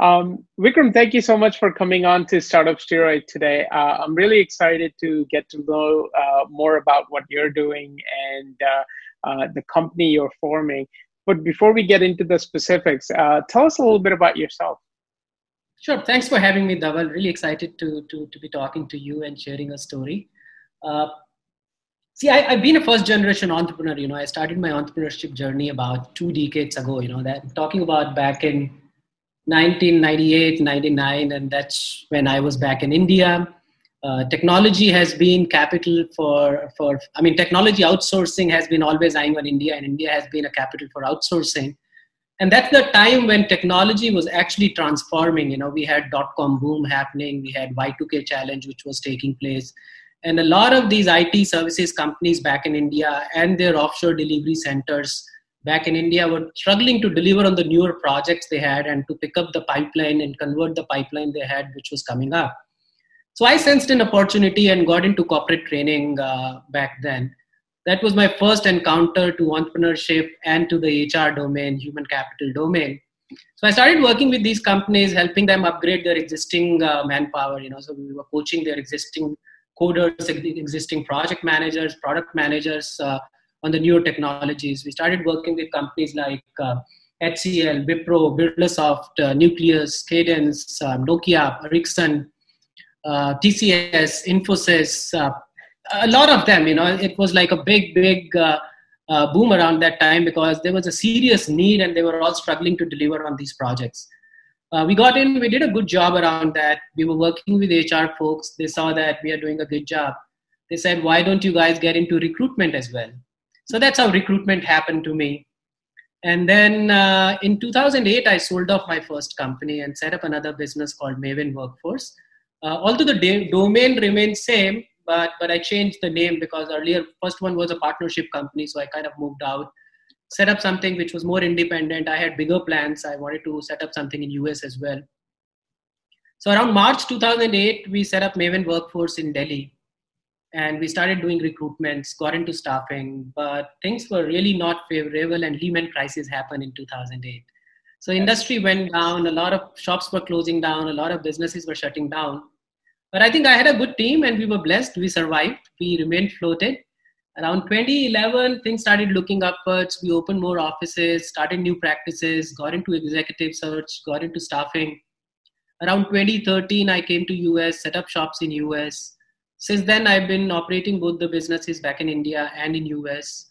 Um, Vikram, thank you so much for coming on to Startup Steroid today. Uh, I'm really excited to get to know uh, more about what you're doing and uh, uh the company you're forming. But before we get into the specifics, uh, tell us a little bit about yourself. Sure. Thanks for having me, Dhaval. Really excited to, to, to be talking to you and sharing a story. Uh, see, I, have been a first generation entrepreneur. You know, I started my entrepreneurship journey about two decades ago. You know, that talking about back in 1998, 99, and that's when I was back in India. Uh, technology has been capital for, for, I mean, technology outsourcing has been always eyeing on India, and India has been a capital for outsourcing. And that's the time when technology was actually transforming. You know, we had dot com boom happening, we had Y2K challenge, which was taking place. And a lot of these IT services companies back in India and their offshore delivery centers back in India were struggling to deliver on the newer projects they had and to pick up the pipeline and convert the pipeline they had, which was coming up. So I sensed an opportunity and got into corporate training uh, back then. That was my first encounter to entrepreneurship and to the HR domain, human capital domain. So I started working with these companies, helping them upgrade their existing uh, manpower. You know, so we were coaching their existing coders, existing project managers, product managers, uh, on the newer technologies. We started working with companies like uh, HCL, Wipro, Birlasoft, uh, Nucleus, Cadence, uh, Nokia, Ericsson, uh, TCS, Infosys, uh, a lot of them. You know, it was like a big, big uh, boom around that time because there was a serious need and they were all struggling to deliver on these projects. we got in, we did a good job around that. We were working with HR folks. They saw that we are doing a good job. They said, why don't you guys get into recruitment as well? So that's how recruitment happened to me. And then uh, in 2008, I sold off my first company and set up another business called Maven Workforce. Uh, although the de- domain remains same, but but I changed the name because earlier first one was a partnership company, so I kind of moved out, set up something which was more independent. I had bigger plans. I wanted to set up something in US as well. So around March 2008, we set up Maven Workforce in Delhi, and we started doing recruitments got into staffing but things were really not favorable and lehman crisis happened in 2008 so industry went down a lot of shops were closing down a lot of businesses were shutting down. But i think i had a good team and we were blessed we survived we remained floated. Around 2011 things started looking upwards we opened more offices started new practices got into executive search got into staffing. Around 2013 i came to us set up shops in us since then, I've been operating both the businesses back in India and in US.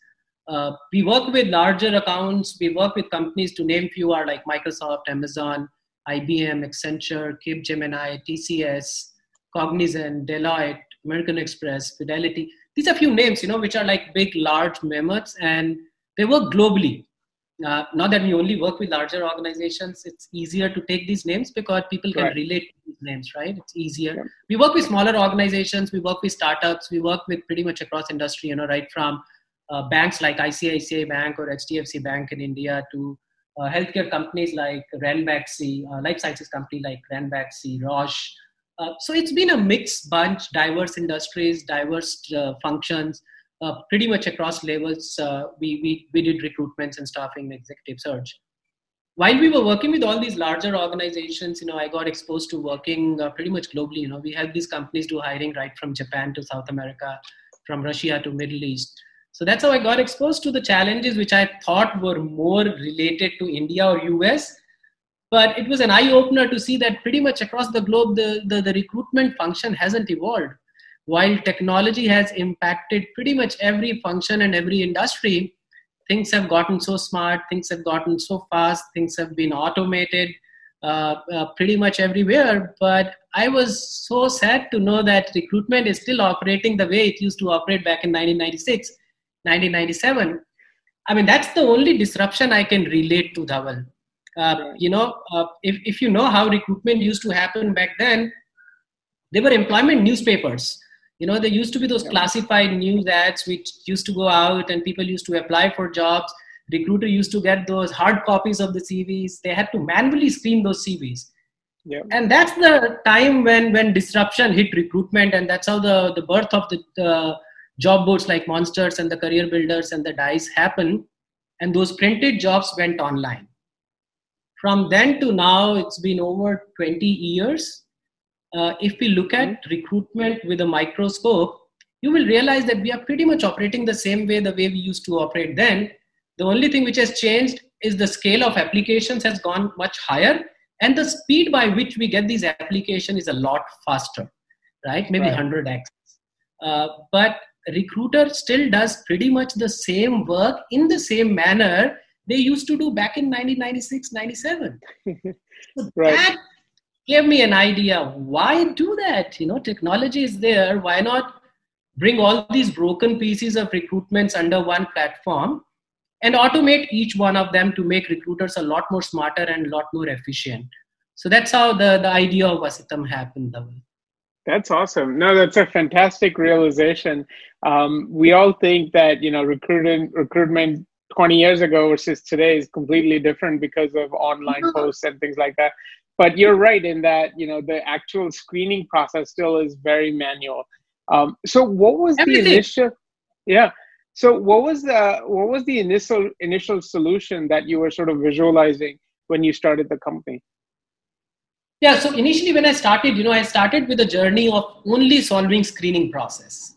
Uh, we work with larger accounts. We work with companies to name few are like Microsoft, Amazon, IBM, Accenture, Capgemini, TCS, Cognizant, Deloitte, American Express, Fidelity. These are few names, you know, which are like big, large mammoths, and they work globally. Uh, not that we only work with larger organizations, it's easier to take these names because people can right. relate to these names, right? It's easier. Yeah. We work with smaller organizations, we work with startups, we work with pretty much across industry, you know, right from uh, banks like ICICI Bank or HDFC Bank in India to uh, healthcare companies like Ranbaxy, uh, life sciences company like Ranbaxy, Roche. Uh, so it's been a mixed bunch, diverse industries, diverse uh, functions uh, pretty much across levels, uh, we, we, we did recruitments and staffing executive search. While we were working with all these larger organizations, you know, I got exposed to working uh, pretty much globally. You know, we help these companies do hiring right from Japan to South America, from Russia to Middle East. So that's how I got exposed to the challenges which I thought were more related to India or US. But it was an eye opener to see that pretty much across the globe, the, the, the recruitment function hasn't evolved while technology has impacted pretty much every function and every industry, things have gotten so smart, things have gotten so fast, things have been automated uh, uh, pretty much everywhere. But I was so sad to know that recruitment is still operating the way it used to operate back in 1996, 1997. I mean, that's the only disruption I can relate to, Dhaval. Uh, you know, uh, if, if you know how recruitment used to happen back then, there were employment newspapers you know there used to be those classified news ads which used to go out and people used to apply for jobs. Recruiter used to get those hard copies of the cvs they had to manually screen those cvs yeah. and that's the time when when disruption hit recruitment and that's how the the birth of the, the job boards like monsters and the career builders and the dice happened and those printed jobs went online. From then to now, it's been over 20 years. Uh, if we look at mm-hmm. recruitment with a microscope, you will realize that we are pretty much operating the same way the way we used to operate then. The only thing which has changed is the scale of applications has gone much higher and the speed by which we get these applications is a lot faster, right? Maybe right. 100x. Uh, but recruiter still does pretty much the same work in the same manner they used to do back in 1996 97 so right. that gave me an idea why do that you know technology is there why not bring all these broken pieces of recruitments under one platform and automate each one of them to make recruiters a lot more smarter and a lot more efficient so that's how the, the idea of Vasitum happened that's awesome. No, that's a fantastic realization. Um, we all think that you know recruiting recruitment 20 years ago versus today is completely different because of online mm-hmm. posts and things like that. But you're right in that you know the actual screening process still is very manual. Um, so what was Everything. the initial? Yeah. So what was the what was the initial initial solution that you were sort of visualizing when you started the company? Yeah, so initially when I started, you know, I started with a journey of only solving screening process.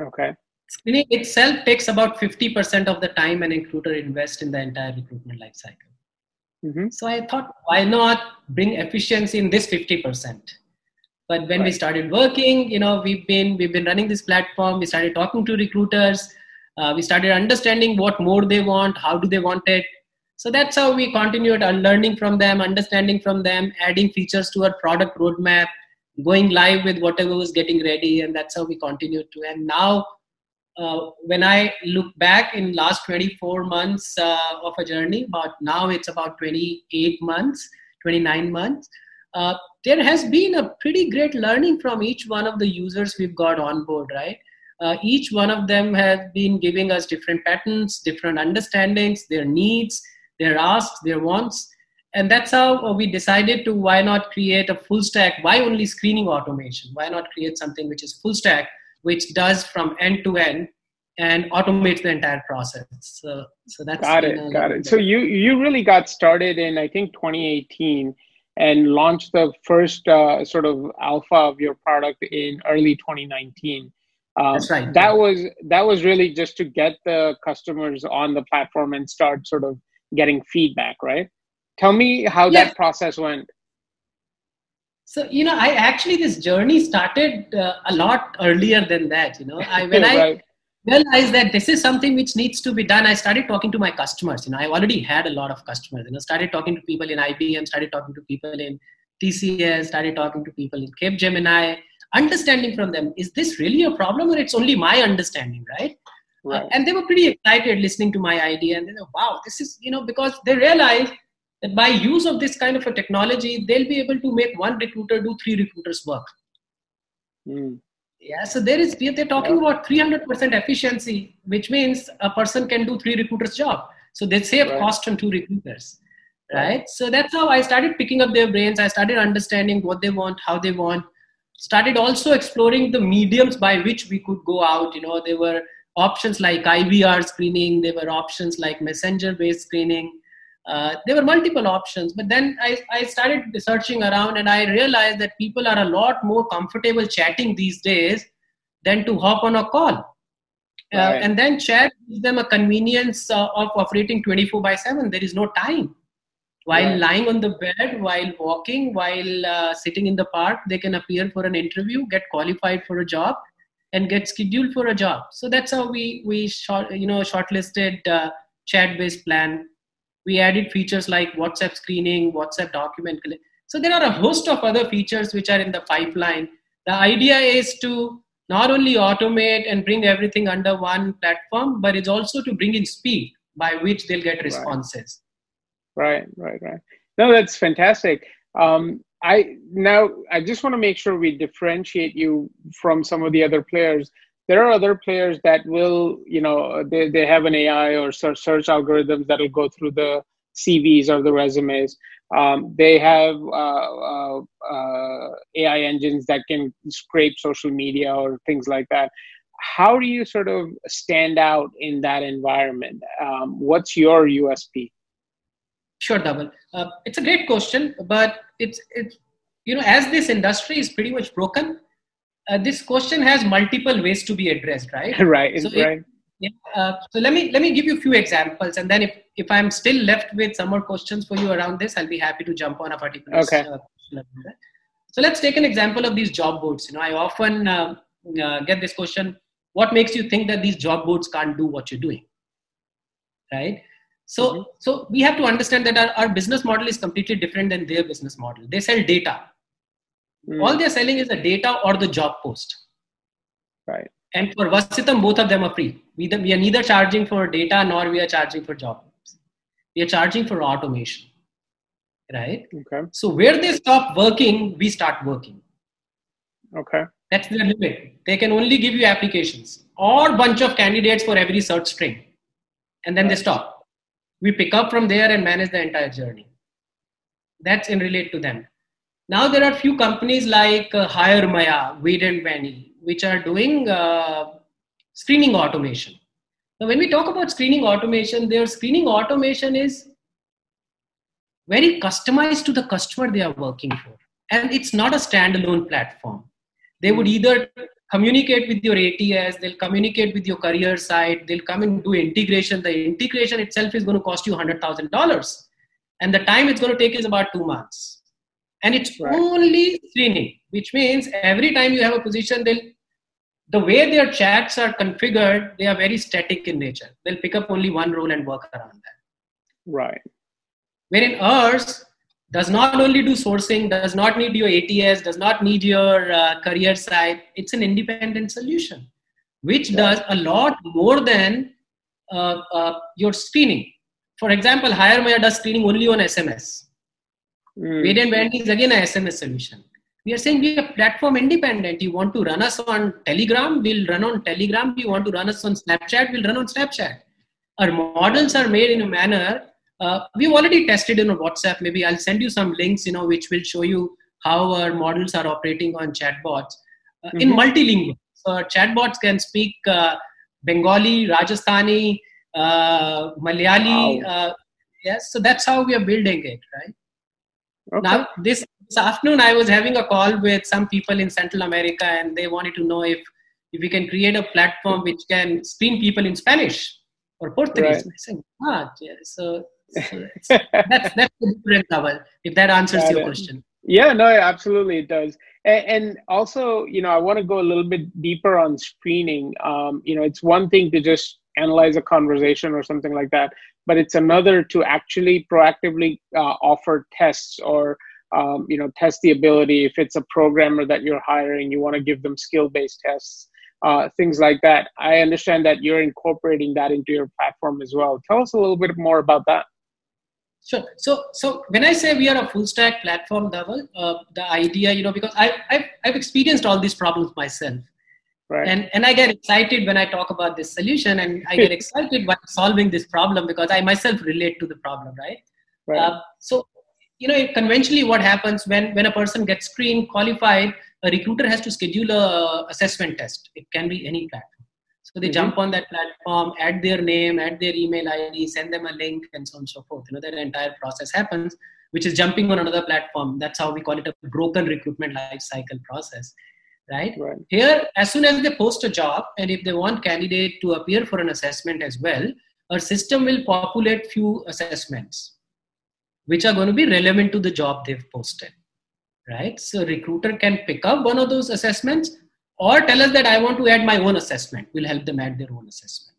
Okay. Screening itself takes about 50% of the time an recruiter invests in the entire recruitment lifecycle. Mm-hmm. So I thought, why not bring efficiency in this 50%? But when right. we started working, you know, we've been we've been running this platform. We started talking to recruiters. Uh, we started understanding what more they want, how do they want it, so that's how we continued learning from them, understanding from them, adding features to our product roadmap, going live with whatever was getting ready, and that's how we continued to. And now, uh, when I look back in last 24 months uh, of a journey, but now it's about 28 months, 29 months. Uh, there has been a pretty great learning from each one of the users we've got on board, right? Uh, each one of them has been giving us different patterns, different understandings, their needs, their asks, their wants. And that's how uh, we decided to why not create a full stack? Why only screening automation? Why not create something which is full stack, which does from end to end and automates the entire process? So, so that's got it. Got it. So you you really got started in I think 2018 and launched the first uh, sort of alpha of your product in early 2019. Um, That's right. That was that was really just to get the customers on the platform and start sort of getting feedback, right? Tell me how yeah. that process went. So you know, I actually this journey started uh, a lot earlier than that. You know, I when right. I realized that this is something which needs to be done, I started talking to my customers. You know, I already had a lot of customers. You know, started talking to people in IBM, started talking to people in TCS, started talking to people in Capgemini, understanding from them is this really a problem or it's only my understanding, right? Right. Uh, and they were pretty excited listening to my idea. And they said, wow, this is, you know, because they realized that by use of this kind of a technology, they'll be able to make one recruiter do three recruiters work. Mm. Yeah, so there is, they're talking yeah. about 300% efficiency, which means a person can do three recruiters' job. So they save right. cost on two recruiters. Right? right. So that's how I started picking up their brains. I started understanding what they want, how they want. Started also exploring the mediums by which we could go out. You know, there were options like IVR screening, there were options like messenger based screening. Uh, there were multiple options, but then I, I started searching around and I realized that people are a lot more comfortable chatting these days than to hop on a call. Uh, right. and then chat gives them a convenience uh, of operating 24 by 7. There is no time. While right. lying on the bed, while walking, while uh, sitting in the park, they can appear for an interview, get qualified for a job, and get scheduled for a job. So that's how we we short you know shortlisted uh, chat based plan. We added features like WhatsApp screening, WhatsApp document. So there are a host of other features which are in the pipeline. The idea is to not only automate and bring everything under one platform, but it's also to bring in speed by which they'll get responses. Right, right, right. No, that's fantastic. Um, I now I just want to make sure we differentiate you from some of the other players. There are other players that will, you know, they, they have an AI or search, algorithms that will go through the CVs or the resumes. Um, they have uh, uh, uh, AI engines that can scrape social media or things like that. How do you sort of stand out in that environment? Um, what's your USP? Sure, Dhaval. Uh, it's a great question, but it's it's you know as this industry is pretty much broken, uh, this question has multiple ways to be addressed, right? right. So right. If, yeah, uh, so let me let me give you a few examples, and then if if I'm still left with some more questions for you around this, I'll be happy to jump on a particular. Okay. Uh, so let's take an example of these job boards. You know, I often uh, uh, get this question: What makes you think that these job boards can't do what you're doing? Right. So mm-hmm. so we have to understand that our, our business model is completely different than their business model. They sell data. Mm. All they're selling is the data or the job post. Right. And for Vasitum, both of them are free. We, we are neither charging for data nor we are charging for jobs. We are charging for automation. Right? Okay. So where they stop working, we start working. Okay. That's their limit. They can only give you applications or bunch of candidates for every search string. And then right. they stop. We pick up from there and manage the entire journey. That's in relate to them. Now there are few companies like uh, HireMaya, Wade and Wendy, which are doing uh, screening automation. Now, when we talk about screening automation, their screening automation is very customized to the customer they are working for. And it's not a standalone platform. They would either communicate with your ATS, they'll communicate with your career site, they'll come and do integration. The integration itself is going to cost you $100,000. And the time it's going to take is about two months. And it's right. only screening, which means every time you have a position, they'll the way their chats are configured, they are very static in nature. They'll pick up only one role and work around that. Right. Wherein ours does not only do sourcing, does not need your ATS, does not need your uh, career site. It's an independent solution, which does a lot more than uh, uh, your screening. For example, HireMaya does screening only on SMS. Mm. Wade and Wendy is again a SMS solution we are saying we are platform independent. You want to run us on Telegram, we'll run on Telegram. You want to run us on Snapchat, we'll run on Snapchat. Our models are made in a manner. Uh, we've already tested in WhatsApp. Maybe I'll send you some links, you know, which will show you how our models are operating on chatbots uh, mm-hmm. in multilingual. So our chatbots can speak uh, Bengali, Rajasthani, uh, Malayali. Wow. Uh, yes, so that's how we are building it, right? Okay. Now this this afternoon I was having a call with some people in Central America and they wanted to know if, if we can create a platform which can screen people in Spanish or Portuguese. Right. I said, ah, yeah, so, so that's, that's the different level, if that answers Got your it. question. Yeah, no, absolutely it does. And, and, also, you know, I want to go a little bit deeper on screening. Um, you know, it's one thing to just analyze a conversation or something like that, but it's another to actually proactively uh, offer tests or um, you know test the ability if it's a programmer that you're hiring you want to give them skill based tests uh, things like that i understand that you're incorporating that into your platform as well tell us a little bit more about that Sure. So, so when I say we are a full stack platform, Dhaval, uh, the idea, you know, because I, I've, I've experienced all these problems myself. Right. And, and I get excited when I talk about this solution and I get excited by solving this problem because I myself relate to the problem, right? right. Uh, so you know conventionally what happens when when a person gets screened qualified a recruiter has to schedule a assessment test it can be any platform so they mm-hmm. jump on that platform add their name add their email id send them a link and so on and so forth you know that entire process happens which is jumping on another platform that's how we call it a broken recruitment life cycle process right? right here as soon as they post a job and if they want candidate to appear for an assessment as well our system will populate few assessments which are going to be relevant to the job they've posted right so recruiter can pick up one of those assessments or tell us that i want to add my own assessment we'll help them add their own assessment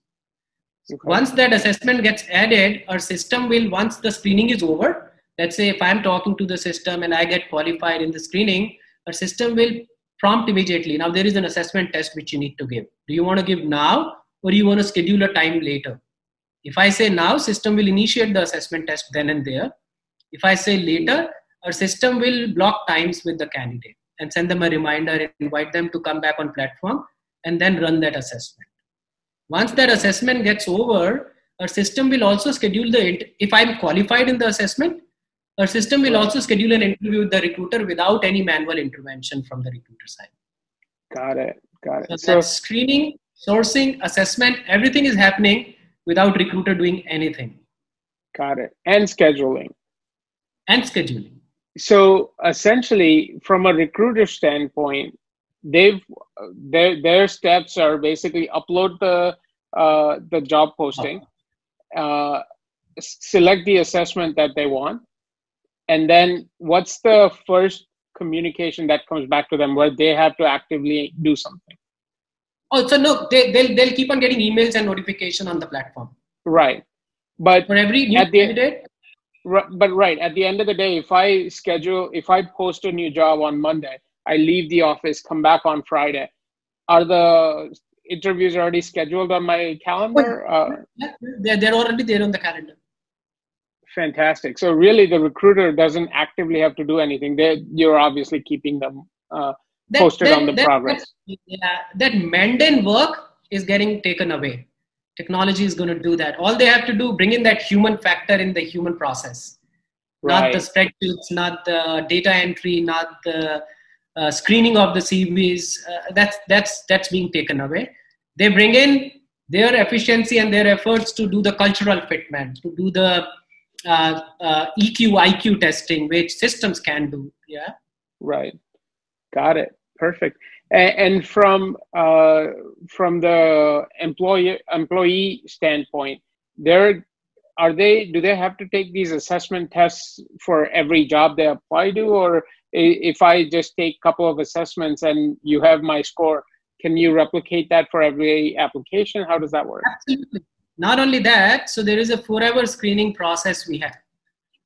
okay. once that assessment gets added our system will once the screening is over let's say if i'm talking to the system and i get qualified in the screening our system will prompt immediately. Now there is an assessment test which you need to give. Do you want to give now or you want to schedule a time later? If i say now system will initiate the assessment test then and there. If I say later, our system will block times with the candidate and send them a reminder and invite them to come back on platform and then run that assessment. Once that assessment gets over, our system will also schedule the, if I'm qualified in the assessment, our system will also schedule an interview with the recruiter without any manual intervention from the recruiter side. Got it. Got it. So, so screening, sourcing, assessment, everything is happening without recruiter doing anything. Got it. And scheduling. And scheduling. So essentially, from a recruiter standpoint, they've their their steps are basically upload the uh, the job posting, uh, select the assessment that they want, and then what's the first communication that comes back to them where they have to actively do something? Oh, so no, they, they'll they'll keep on getting emails and notification on the platform. Right, but for every new at the, candidate. But right at the end of the day, if I schedule, if I post a new job on Monday, I leave the office, come back on Friday. Are the interviews already scheduled on my calendar? Uh, they're, they're already there on the calendar. Fantastic. So really, the recruiter doesn't actively have to do anything. They, you're obviously keeping them uh, that, posted that, on the that, progress. yeah, that mundane work is getting taken away. Technology is going to do that. All they have to do, bring in that human factor in the human process. Right. Not the spreadsheets, not the data entry, not the uh, screening of the CVs. Uh, that's that's that's being taken away. They bring in their efficiency and their efforts to do the cultural fitment, to do the uh, uh EQ, IQ testing, which systems can do. Yeah. Right. Got it. Perfect. And, and from uh, from the employee employee standpoint, there are they do they have to take these assessment tests for every job they apply to, or if I just take a couple of assessments and you have my score, can you replicate that for every application? How does that work? Absolutely. Not only that, so there is a forever screening process we have.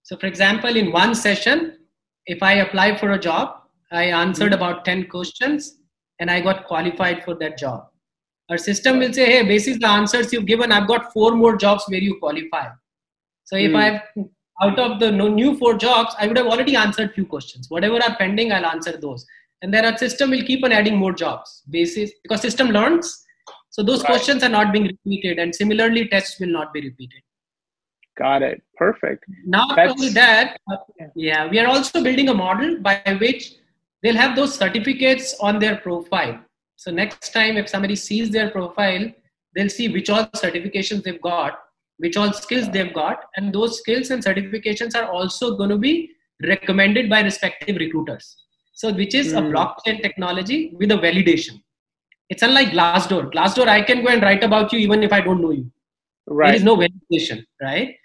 So, for example, in one session, if I apply for a job, I answered about 10 questions and I got qualified for that job. Our system will say, hey, basis the answers you've given, I've got four more jobs where you qualify. So if mm. I've out of the new four jobs, I would have already answered few questions. Whatever are pending, I'll answer those. And then our system will keep on adding more jobs basis because system learns. So those right. questions are not being repeated, and similarly, tests will not be repeated. Got it. Perfect. Not That's... only that, yeah, we are also building a model by which they'll have those certificates on their profile. So next time, if somebody sees their profile, they'll see which all certifications they've got, which all skills they've got, and those skills and certifications are also going to be recommended by respective recruiters. So, which is mm. a hmm. blockchain technology with a validation. It's unlike Glassdoor. Glassdoor, I can go and write about you even if I don't know you. Right. There is no validation, right?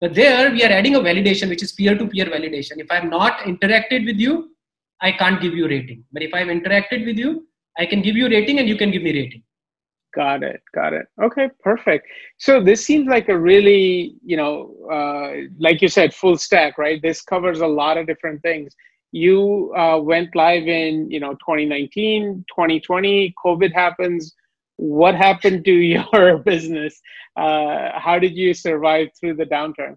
But there we are adding a validation, which is peer-to-peer validation. If I'm not interacted with you, I can't give you rating. But if I've interacted with you, I can give you rating and you can give me rating. Got it. Got it. Okay, perfect. So this seems like a really, you know, uh, like you said, full stack, right? This covers a lot of different things. You uh, went live in, you know, 2019, 2020. COVID happens. What happened to your business? Uh, how did you survive through the downturn?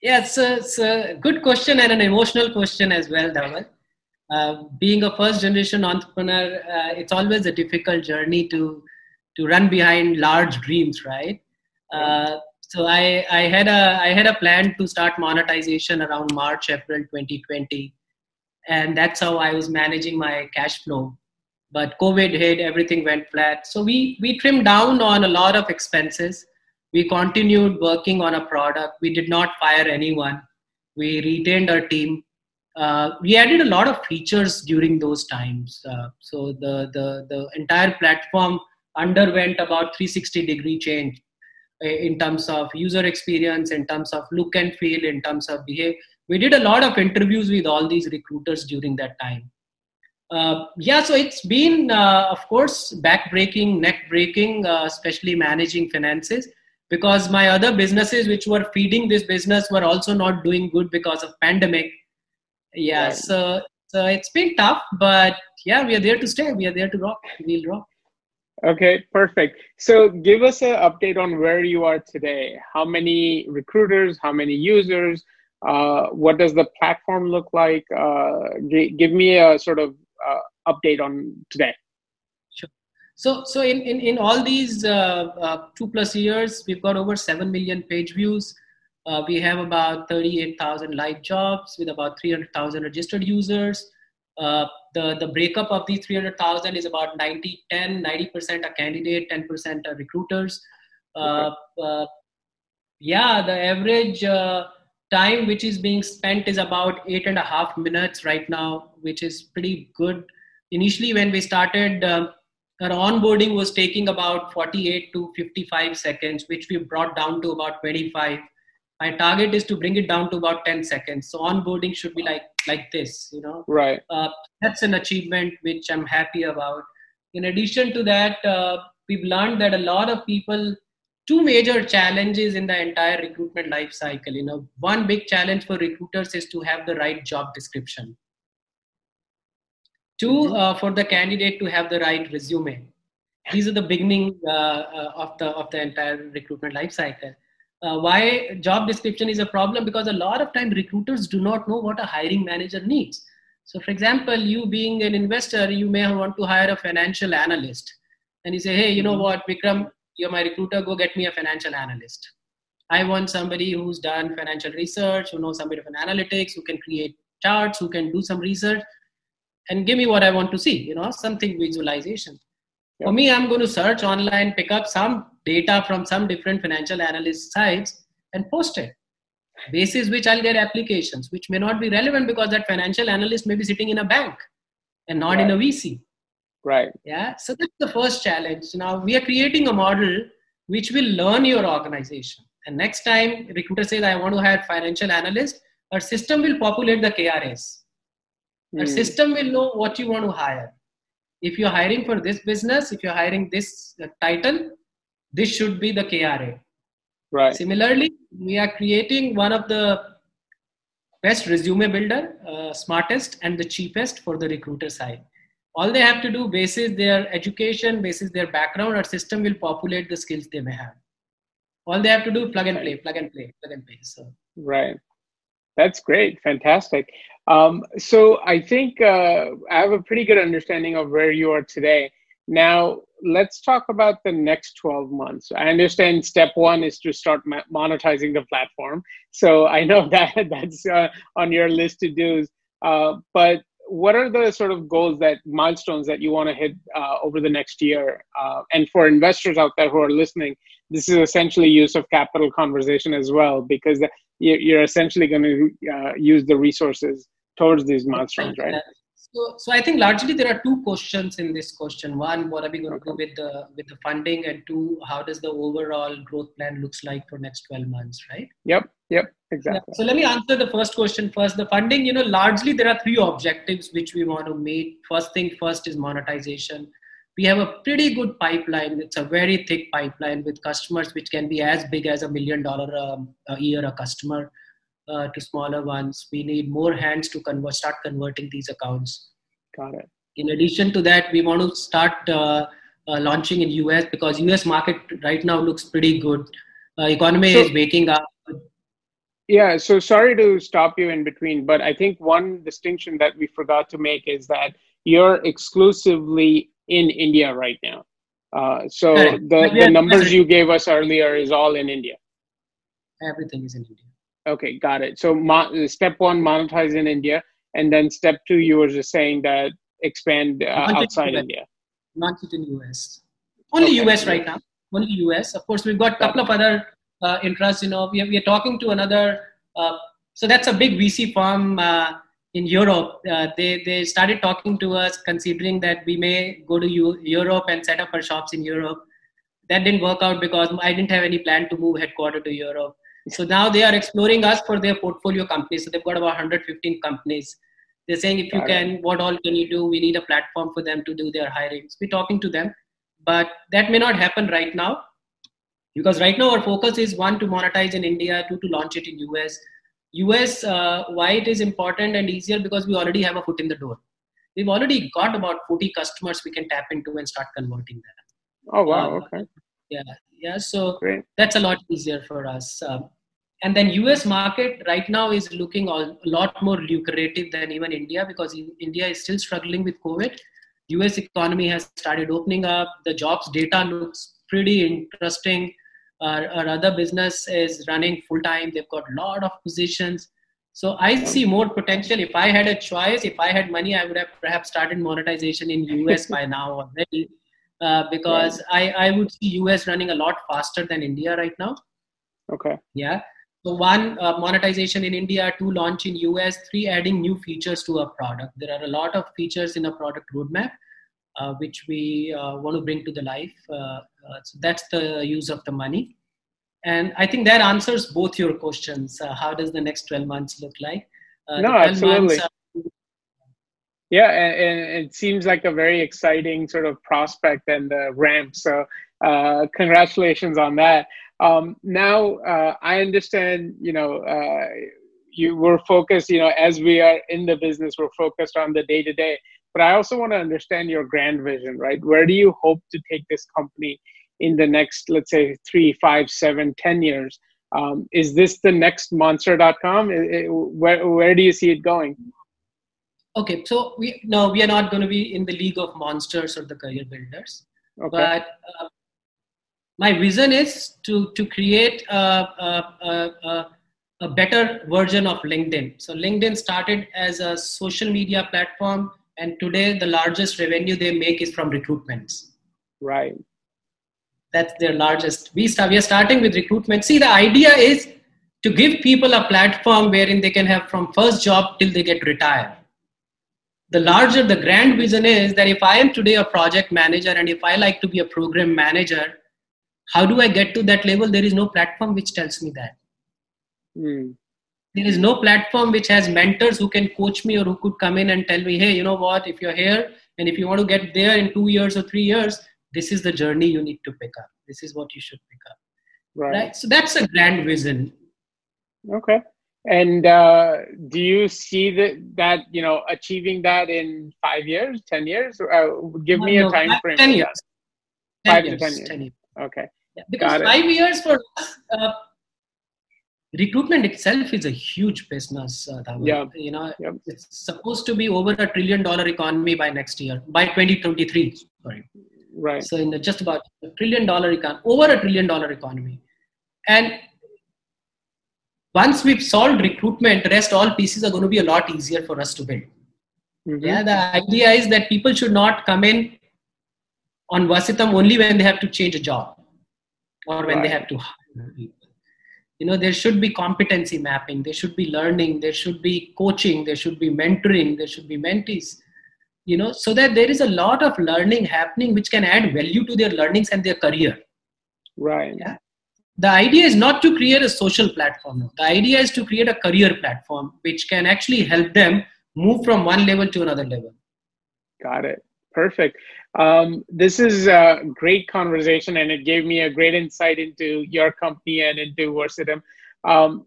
Yeah, it's a, it's a good question and an emotional question as well, Dhaval. Uh, being a first generation entrepreneur, uh, it's always a difficult journey to to run behind large dreams, right? Uh, so I, I had a I had a plan to start monetization around March April 2020, and that's how I was managing my cash flow. But COVID hit, everything went flat. So we we trimmed down on a lot of expenses we continued working on a product. We did not fire anyone. We retained our team. Uh, we added a lot of features during those times. Uh, so the, the, the entire platform underwent about 360 degree change in terms of user experience, in terms of look and feel, in terms of behavior. We did a lot of interviews with all these recruiters during that time. Uh, yeah, so it's been, uh, of course, back breaking, neck breaking, uh, especially managing finances because my other businesses which were feeding this business were also not doing good because of pandemic yeah right. so so it's been tough but yeah we are there to stay we are there to rock we'll rock okay perfect so give us an update on where you are today how many recruiters how many users uh, what does the platform look like uh, g- give me a sort of uh, update on today Sure. so, so in, in, in all these uh, uh, two plus years, we've got over 7 million page views. Uh, we have about 38,000 live jobs with about 300,000 registered users. Uh, the, the breakup of these 300,000 is about 90 10, 90% are candidate, 10% are recruiters. Uh, okay. Uh, yeah, the average uh, time which is being spent is about eight and a half minutes right now, which is pretty good. Initially, when we started, um, our onboarding was taking about 48 to 55 seconds, which we brought down to about 25. My target is to bring it down to about 10 seconds. So onboarding should be like like this, you know. Right. Uh, that's an achievement which I'm happy about. In addition to that, uh, we've learned that a lot of people two major challenges in the entire recruitment life cycle you know one big challenge for recruiters is to have the right job description 2 mm-hmm. uh, for the candidate to have the right resume these are the beginning uh, uh, of the of the entire recruitment life cycle uh, why job description is a problem because a lot of time recruiters do not know what a hiring manager needs so for example you being an investor you may want to hire a financial analyst and you say hey you know mm-hmm. what vikram you're my recruiter, go get me a financial analyst. I want somebody who's done financial research, who knows some bit of an analytics, who can create charts, who can do some research, and give me what I want to see, you know, something visualization. Yeah. For me, I'm going to search online, pick up some data from some different financial analyst sites and post it. Basis which I'll get applications, which may not be relevant because that financial analyst may be sitting in a bank and not right. in a VC. Right. Yeah. So that's the first challenge. Now we are creating a model which will learn your organization. And next time recruiter says, I want to hire financial analyst, our system will populate the KRAs. Mm. Our hmm. system will know what you want to hire. If you're hiring for this business, if you're hiring this uh, title, this should be the KRA. Right. Similarly, we are creating one of the best resume builder, uh, smartest and the cheapest for the recruiter side. All they have to do basis their education basis their background our system will populate the skills they may have. All they have to do plug and play plug and play plug and play so. Right. That's great. Fantastic. Um, so i think uh, i have a pretty good understanding of where you are today. Now let's talk about the next 12 months. I understand step one is to start monetizing the platform. So i know that that's uh, on your list to do. Uh, but what are the sort of goals that milestones that you want to hit uh, over the next year? Uh, and for investors out there who are listening this is essentially use of capital conversation as well because you're essentially going to uh, use the resources towards these milestones right so, so I think largely there are two questions in this question. One, what are we going to do with the with the funding, and two, how does the overall growth plan looks like for next twelve months, right? Yep, yep, exactly. Yeah. So let me answer the first question first. The funding, you know, largely there are three objectives which we want to meet. First thing first is monetization. We have a pretty good pipeline. It's a very thick pipeline with customers which can be as big as a million dollar um, a year a customer uh, to smaller ones. We need more hands to convert, start converting these accounts. Got it. In addition to that, we want to start uh, uh, launching in US because US market right now looks pretty good. Uh, economy so, is waking up. Yeah, so sorry to stop you in between, but I think one distinction that we forgot to make is that you're exclusively in India right now. Uh, so the, the numbers you gave us earlier is all in India. Everything is in India. Okay, got it. So mo- step one, monetize in India, and then step two, you were just saying that expand uh, outside India. Not in US. Only okay. US right now. Only US. Of course, we've got a couple of other uh, interests. You know, we are, we are talking to another. Uh, so that's a big VC firm uh, in Europe. Uh, they they started talking to us, considering that we may go to U- Europe and set up our shops in Europe. That didn't work out because I didn't have any plan to move headquarters to Europe. So now they are exploring us for their portfolio companies. So they've got about 115 companies. They're saying, if you can, what all can you do? We need a platform for them to do their hirings. We're talking to them, but that may not happen right now because right now our focus is one to monetize in India, two to launch it in US. US, uh, why it is important and easier because we already have a foot in the door. We've already got about 40 customers we can tap into and start converting them. Oh wow! Uh, okay. Yeah, yeah so Great. that's a lot easier for us um, and then us market right now is looking a lot more lucrative than even india because india is still struggling with covid. Us economy has started opening up. The jobs data looks pretty interesting. Our, our other business is running full time they've got a lot of positions. So i see more potential. If i had a choice if i had money i would have perhaps started monetization in us by now already uh, because I, I would see US running a lot faster than India right now. Okay. Yeah. So one, uh, monetization in India, two, launch in US, three, adding new features to our product. There are a lot of features in a product roadmap, uh, which we uh, want to bring to the life. Uh, uh, so that's the use of the money. And I think that answers both your questions. Uh, how does the next 12 months look like? no, absolutely. Months, yeah, and, and, it seems like a very exciting sort of prospect and the ramp. So congratulations on that. Um, now uh, I understand, you know, uh, you were focused, you know, as we are in the business, we're focused on the day to day. But I also want to understand your grand vision, right? Where do you hope to take this company in the next, let's say, three, five, seven, ten years? Um, is this the next monster.com? Where, where do you see it going? Okay, so we no, we are not going to be in the league of monsters or the career builders. Okay. But uh, my vision is to to create a, a, a, a, better version of linkedin. So linkedin started as a social media platform and today the largest revenue they make is from recruitments. Right. That's their largest. We start we are starting with recruitment. See the idea is to give people a platform wherein they can have from first job till they get retired the larger the grand vision is that if i am today a project manager and if i like to be a program manager how do i get to that level? There is no platform which tells me that. Mm. there is no platform which has mentors who can coach me or who could come in and tell me hey you know what? If you're here and if you want to get there in two years or three years this is the journey you need to pick up. This is what you should pick up. Right, right? so that's a grand vision. Okay and uh, do you see that that you know achieving that in five years ten years uh, give me no, a time frame 10 years. 10 five years, to 10 years. 10 years. Okay. Yeah, because five years for us, uh, recruitment itself is a huge business. Uh, yeah. You know, yep. it's supposed to be over a trillion dollar economy by next year, by 2023. Sorry. Right. So in just about a trillion dollar econ, over a trillion dollar economy, and once we've solved recruitment, rest all pieces are going to be a lot easier for us to build. Mm-hmm. Yeah, the idea is that people should not come in on Vasitum only when they have to change a job or when right. they have to hire people. You know, there should be competency mapping, there should be learning, there should be coaching, there should be mentoring, there should be mentees. You know, so that there is a lot of learning happening which can add value to their learnings and their career. Right. Yeah. The idea is not to create a social platform. The idea is to create a career platform which can actually help them move from one level to another level. Got it. Perfect. Um, this is a great conversation, and it gave me a great insight into your company and into Vasitum. Um,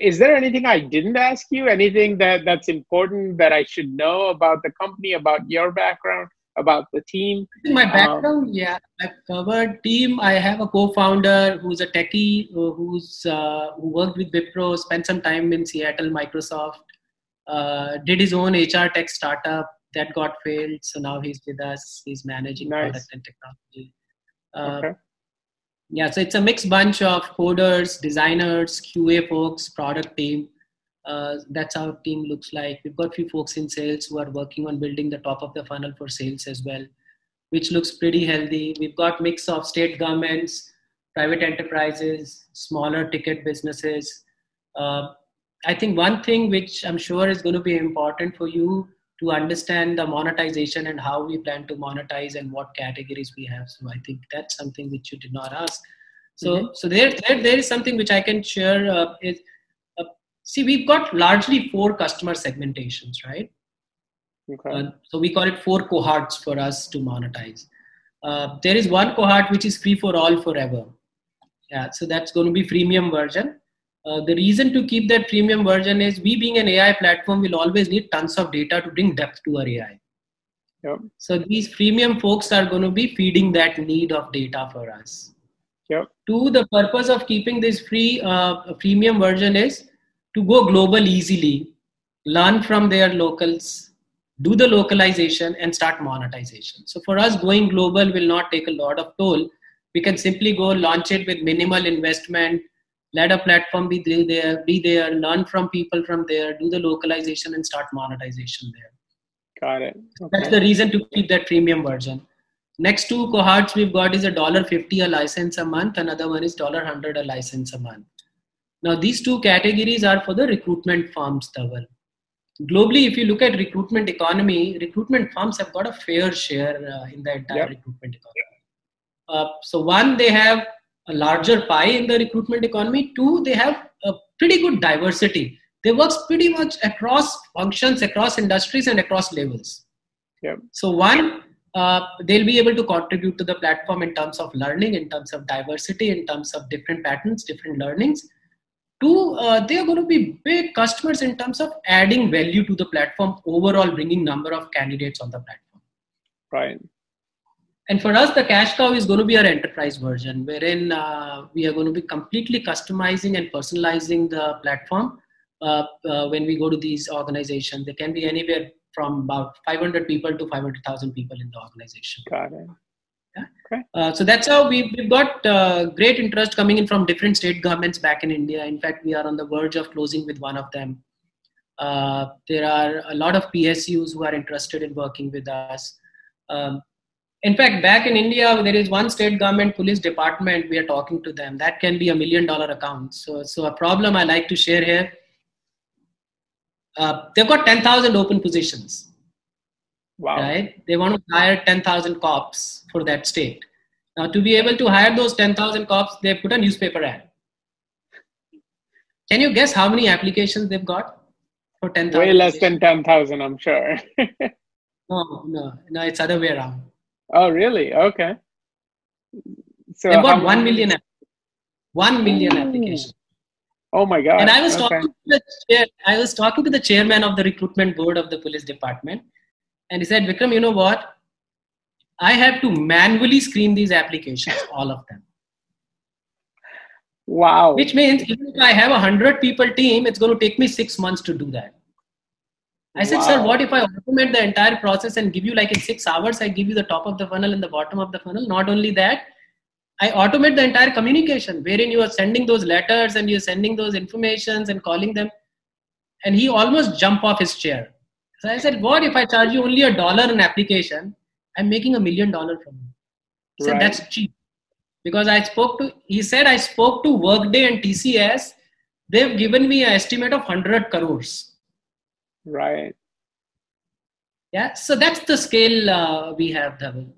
is there anything I didn't ask you? Anything that that's important that I should know about the company, about your background, about the team? My um, background, um, yeah, I've covered team. I have a co-founder who's a techie who's uh, who worked with Wipro, spent some time in Seattle, Microsoft, uh, did his own HR tech startup that got failed. So now he's with us. He's managing nice. product and technology. Uh, okay. Yeah, so it's a mixed bunch of coders, designers, QA folks, product team. Uh, that's how team looks like. We've got a few folks in sales who are working on building the top of the funnel for sales as well, which looks pretty healthy. We've got mix of state governments, private enterprises, smaller ticket businesses. Uh, I think one thing which I'm sure is going to be important for you to understand the monetization and how we plan to monetize and what categories we have. So I think that's something which you did not ask. So mm-hmm. so there, there there is something which I can share. Uh, is see we've got largely four customer segmentations, right? Okay. Uh, so we call it four cohorts for us to monetize. Uh, there is one cohort which is free for all forever. Yeah, so that's going to be freemium version. Uh, the reason to keep that premium version is we being an AI platform will always need tons of data to bring depth to our AI. Yep. So these freemium folks are going to be feeding that need of data for us. Yep. To the purpose of keeping this free uh, premium version is to go global easily, learn from their locals, do the localization and start monetization. So for us, going global will not take a lot of toll. We can simply go launch it with minimal investment, let a platform be there be there learn from people from there do the localization and start monetization there got it okay. that's the reason to keep that premium version Next two cohorts we've got is a dollar fifty a license a month. Another one is dollar hundred a license a month. Now these two categories are for the recruitment firms, Dhaval. Globally, if you look at recruitment economy, recruitment firms have got a fair share uh, in the entire yep. recruitment economy. Uh, so one, they have a larger pie in the recruitment economy. Two, they have a pretty good diversity. They work pretty much across functions, across industries, and across levels. Yep. So one, uh, they'll be able to contribute to the platform in terms of learning, in terms of diversity, in terms of different patterns, different learnings. Two, uh, they are going to be big customers in terms of adding value to the platform, overall bringing number of candidates on the platform. Right. And for us, the cash cow is going to be our enterprise version, wherein uh, we are going to be completely customizing and personalizing the platform uh, uh, when we go to these organizations. They can be anywhere from about 500 people to 500,000 people in the organization. Got it. Okay. Uh, so that's how we, we've got uh, great interest coming in from different state governments back in India. In fact, we are on the verge of closing with one of them. Uh, there are a lot of PSUs who are interested in working with us. Um, in fact, back in India, there is one state government police department. We are talking to them. That can be a million dollar account. So, so a problem I like to share here. Uh, they've got 10,000 open positions. Wow. Right? They want to hire 10,000 cops for that state. Now, to be able to hire those 10,000 cops, they put a newspaper ad. Can you guess how many applications they've got for 10,000? Way less than 10,000, I'm sure. no, no, no, it's other way around. Oh, really? Okay. So they bought one million, one million applications. Oh my god! And I was okay. talking to the chair, I was talking to the chairman of the recruitment board of the police department, and he said, "Vikram, you know what? I have to manually screen these applications, all of them. Wow! Which means even if I have a hundred people team, it's going to take me six months to do that." I said, wow. sir, what if I automate the entire process and give you like in six hours, I give you the top of the funnel and the bottom of the funnel. Not only that, I automate the entire communication wherein you are sending those letters and you're sending those informations and calling them. And he almost jumped off his chair. So I said, what if I charge you only a dollar an application? I'm making a million dollar from you. He said, right. that's cheap. Because I spoke to, he said, I spoke to Workday and TCS. They've given me an estimate of 100 crores Right. Yeah. So that's the scale uh, we have, Dhaval.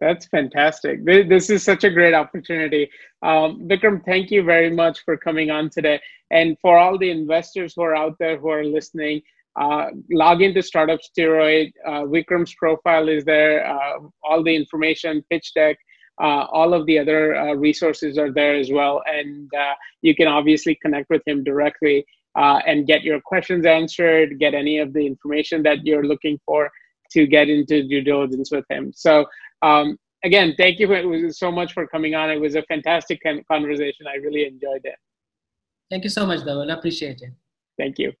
That's fantastic. This is such a great opportunity. Um, Vikram, thank you very much for coming on today. And for all the investors who are out there who are listening, uh, log into Startup Steroid. Uh, Vikram's profile is there. Uh, all the information, pitch deck, uh, all of the other uh, resources are there as well. And uh, you can obviously connect with him directly uh, and get your questions answered, get any of the information that you're looking for to get into due diligence with him. So, um, again, thank you so much for coming on. It was a fantastic conversation. I really enjoyed it. Thank you so much, Dhaval. I appreciate it. Thank you.